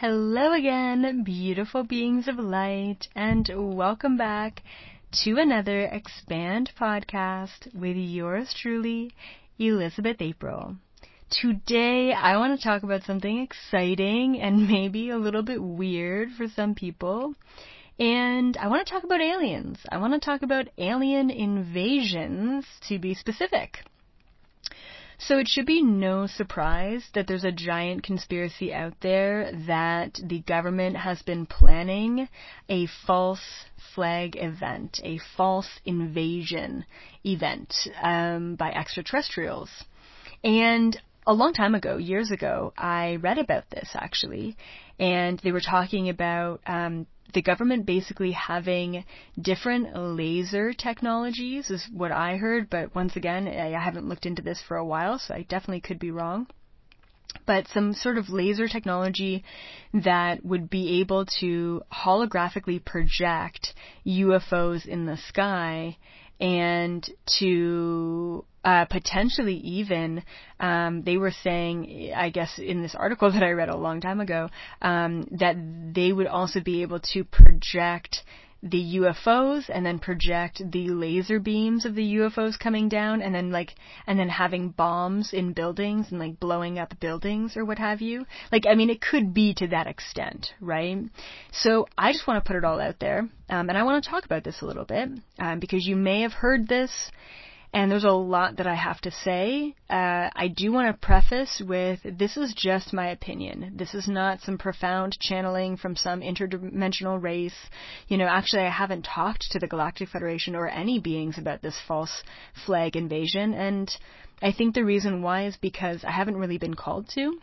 Hello again, beautiful beings of light, and welcome back to another Expand podcast with yours truly, Elizabeth April. Today, I want to talk about something exciting and maybe a little bit weird for some people. And I want to talk about aliens. I want to talk about alien invasions, to be specific. So it should be no surprise that there's a giant conspiracy out there that the government has been planning a false flag event, a false invasion event um, by extraterrestrials. And a long time ago, years ago, I read about this actually, and they were talking about um, the government basically having different laser technologies is what I heard, but once again, I haven't looked into this for a while, so I definitely could be wrong. But some sort of laser technology that would be able to holographically project UFOs in the sky and to uh, potentially even um, they were saying, I guess in this article that I read a long time ago, um, that they would also be able to project the UFOs and then project the laser beams of the UFOs coming down and then like and then having bombs in buildings and like blowing up buildings or what have you. Like I mean it could be to that extent, right? So I just want to put it all out there. Um, and I want to talk about this a little bit um, because you may have heard this and there's a lot that I have to say. Uh, I do want to preface with this is just my opinion. This is not some profound channeling from some interdimensional race. You know, actually, I haven't talked to the Galactic Federation or any beings about this false flag invasion, and I think the reason why is because I haven't really been called to.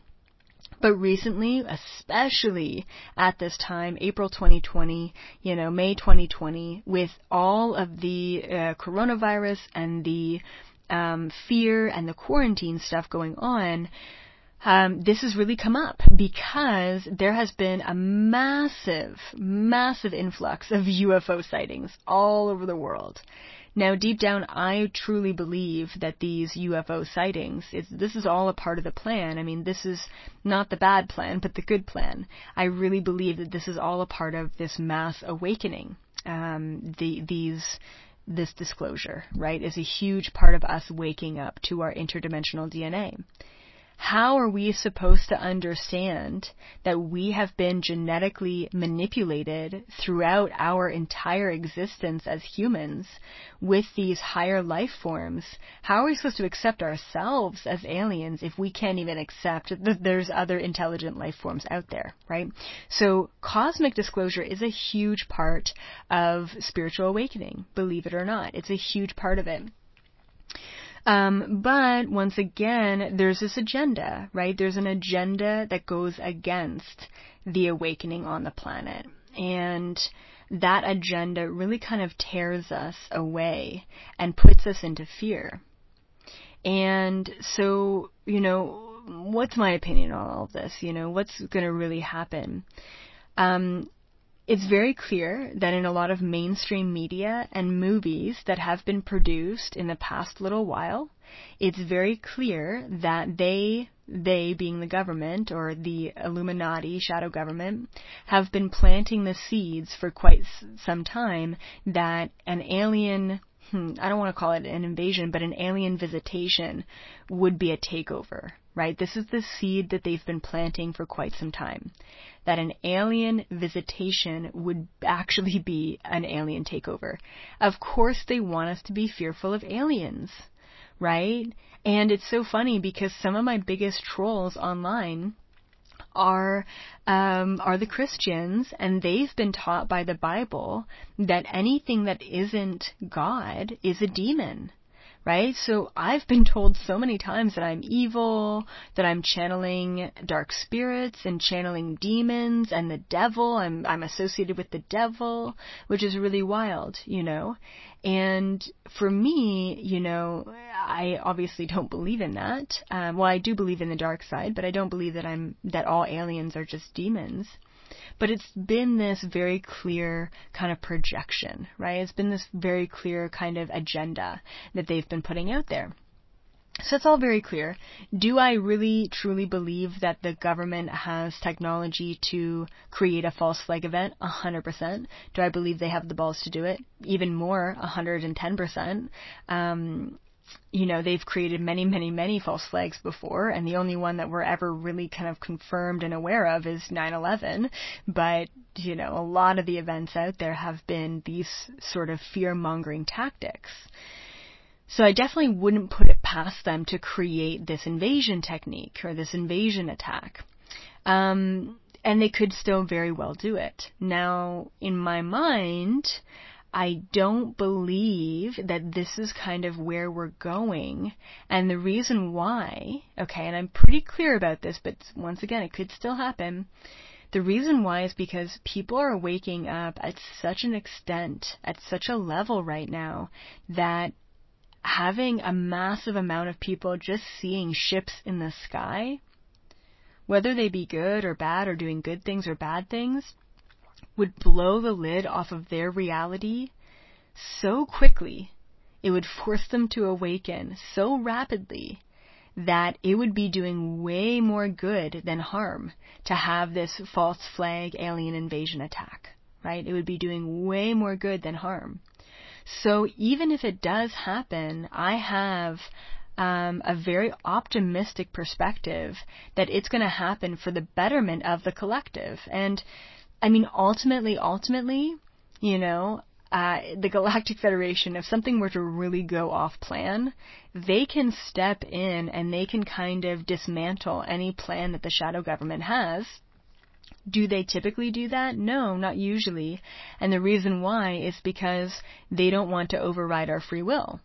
But recently, especially at this time, April 2020, you know, May 2020, with all of the uh, coronavirus and the um, fear and the quarantine stuff going on, um, this has really come up because there has been a massive, massive influx of UFO sightings all over the world. Now, deep down, I truly believe that these UFO sightings, is, this is all a part of the plan. I mean, this is not the bad plan, but the good plan. I really believe that this is all a part of this mass awakening. Um, the, these, this disclosure, right, is a huge part of us waking up to our interdimensional DNA. How are we supposed to understand that we have been genetically manipulated throughout our entire existence as humans with these higher life forms? How are we supposed to accept ourselves as aliens if we can't even accept that there's other intelligent life forms out there, right? So cosmic disclosure is a huge part of spiritual awakening, believe it or not. It's a huge part of it. Um, but once again, there's this agenda, right? There's an agenda that goes against the awakening on the planet. And that agenda really kind of tears us away and puts us into fear. And so, you know, what's my opinion on all of this? You know, what's going to really happen? Um, it's very clear that in a lot of mainstream media and movies that have been produced in the past little while, it's very clear that they, they being the government or the Illuminati shadow government, have been planting the seeds for quite some time that an alien hmm, I don't want to call it an invasion, but an alien visitation would be a takeover, right? This is the seed that they've been planting for quite some time that an alien visitation would actually be an alien takeover. Of course, they want us to be fearful of aliens, right? And it's so funny because some of my biggest trolls online are um, are the Christians, and they've been taught by the Bible that anything that isn't God is a demon right? So I've been told so many times that I'm evil, that I'm channeling dark spirits and channeling demons and the devil. I'm I'm associated with the devil, which is really wild, you know. And for me, you know, I obviously don't believe in that. Um, well, I do believe in the dark side, but I don't believe that I'm that all aliens are just demons. But it's been this very clear kind of projection, right? It's been this very clear kind of agenda that they've been putting out there. So it's all very clear. Do I really truly believe that the government has technology to create a false flag event? 100%. Do I believe they have the balls to do it? Even more, 110%. Um, you know, they've created many, many, many false flags before, and the only one that we're ever really kind of confirmed and aware of is 9-11. But, you know, a lot of the events out there have been these sort of fear-mongering tactics. So I definitely wouldn't put it past them to create this invasion technique or this invasion attack. Um, and they could still very well do it. Now, in my mind, I don't believe that this is kind of where we're going. And the reason why, okay, and I'm pretty clear about this, but once again, it could still happen. The reason why is because people are waking up at such an extent, at such a level right now, that having a massive amount of people just seeing ships in the sky, whether they be good or bad or doing good things or bad things, would blow the lid off of their reality so quickly, it would force them to awaken so rapidly that it would be doing way more good than harm to have this false flag alien invasion attack, right? It would be doing way more good than harm. So even if it does happen, I have um, a very optimistic perspective that it's going to happen for the betterment of the collective. And I mean, ultimately, ultimately, you know, uh, the Galactic Federation, if something were to really go off plan, they can step in and they can kind of dismantle any plan that the shadow government has do they typically do that? No, not usually. And the reason why is because they don't want to override our free will.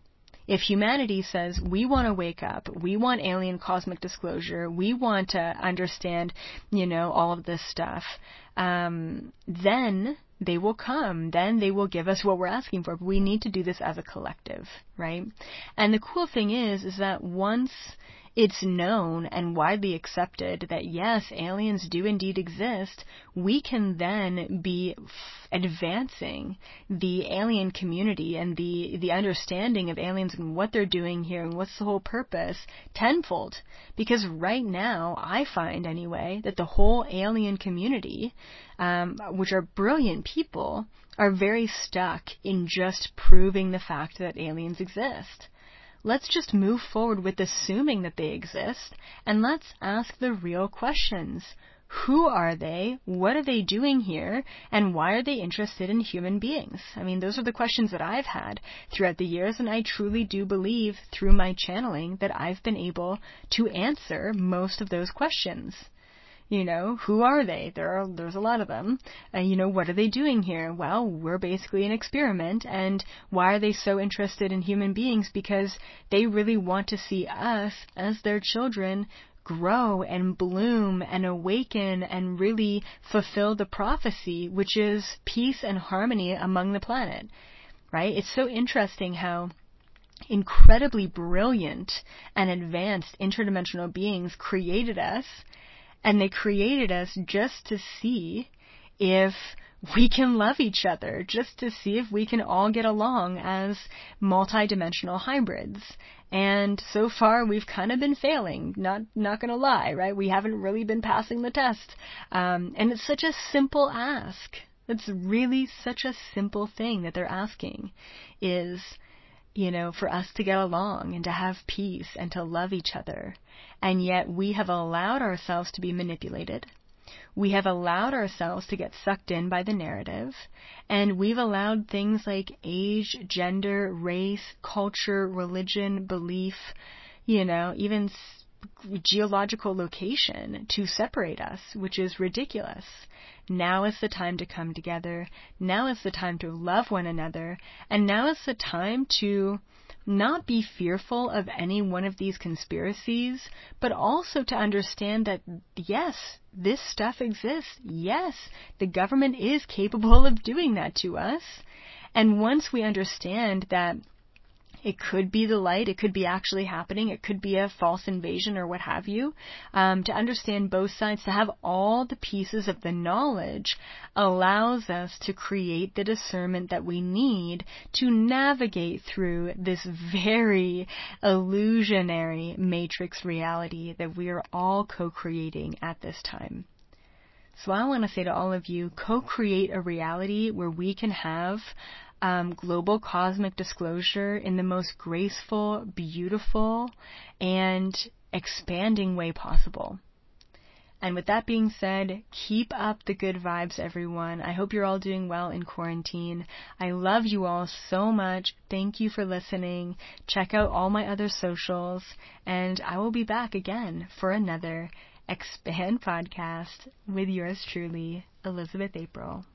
If humanity says, we want to wake up, we want alien cosmic disclosure, we want to understand, you know, all of this stuff, um, then they will come. Then they will give us what we're asking for. But we need to do this as a collective, right? And the cool thing is, is that once it's known and widely accepted that yes, aliens do indeed exist, we can then be advancing the alien community and the, the understanding of aliens and what they're doing here and what's the whole purpose tenfold. Because right now, I find anyway, that the whole alien community, um, which are brilliant people, are very stuck in just proving the fact that aliens exist. Let's just move forward with assuming that they exist and let's ask the real questions. Who are they? What are they doing here? And why are they interested in human beings? I mean, those are the questions that I've had throughout the years, and I truly do believe through my channeling that I've been able to answer most of those questions. You know, who are they? There are, there's a lot of them. Uh, you know, what are they doing here? Well, we're basically an experiment. And why are they so interested in human beings? Because they really want to see us as their children grow and bloom and awaken and really fulfill the prophecy, which is peace and harmony among the planet. Right? It's so interesting how incredibly brilliant and advanced interdimensional beings created us and they created us just to see if we can love each other, just to see if we can all get along as multidimensional hybrids. And so far, we've kind of been failing. Not not gonna lie, right? We haven't really been passing the test. Um, and it's such a simple ask. It's really such a simple thing that they're asking. Is you know, for us to get along and to have peace and to love each other. And yet we have allowed ourselves to be manipulated. We have allowed ourselves to get sucked in by the narrative. And we've allowed things like age, gender, race, culture, religion, belief, you know, even geological location to separate us, which is ridiculous. Now is the time to come together. Now is the time to love one another. And now is the time to not be fearful of any one of these conspiracies, but also to understand that yes, this stuff exists. Yes, the government is capable of doing that to us. And once we understand that It could be the light. It could be actually happening. It could be a false invasion or what have you. Um, to understand both sides, to have all the pieces of the knowledge allows us to create the discernment that we need to navigate through this very illusionary matrix reality that we are all co-creating at this time. So I want to say to all of you, co-create a reality where we can have um, global cosmic disclosure in the most graceful, beautiful, and expanding way possible. And with that being said, keep up the good vibes, everyone. I hope you're all doing well in quarantine. I love you all so much. Thank you for listening. Check out all my other socials, and I will be back again for another Expand podcast with yours truly, Elizabeth April.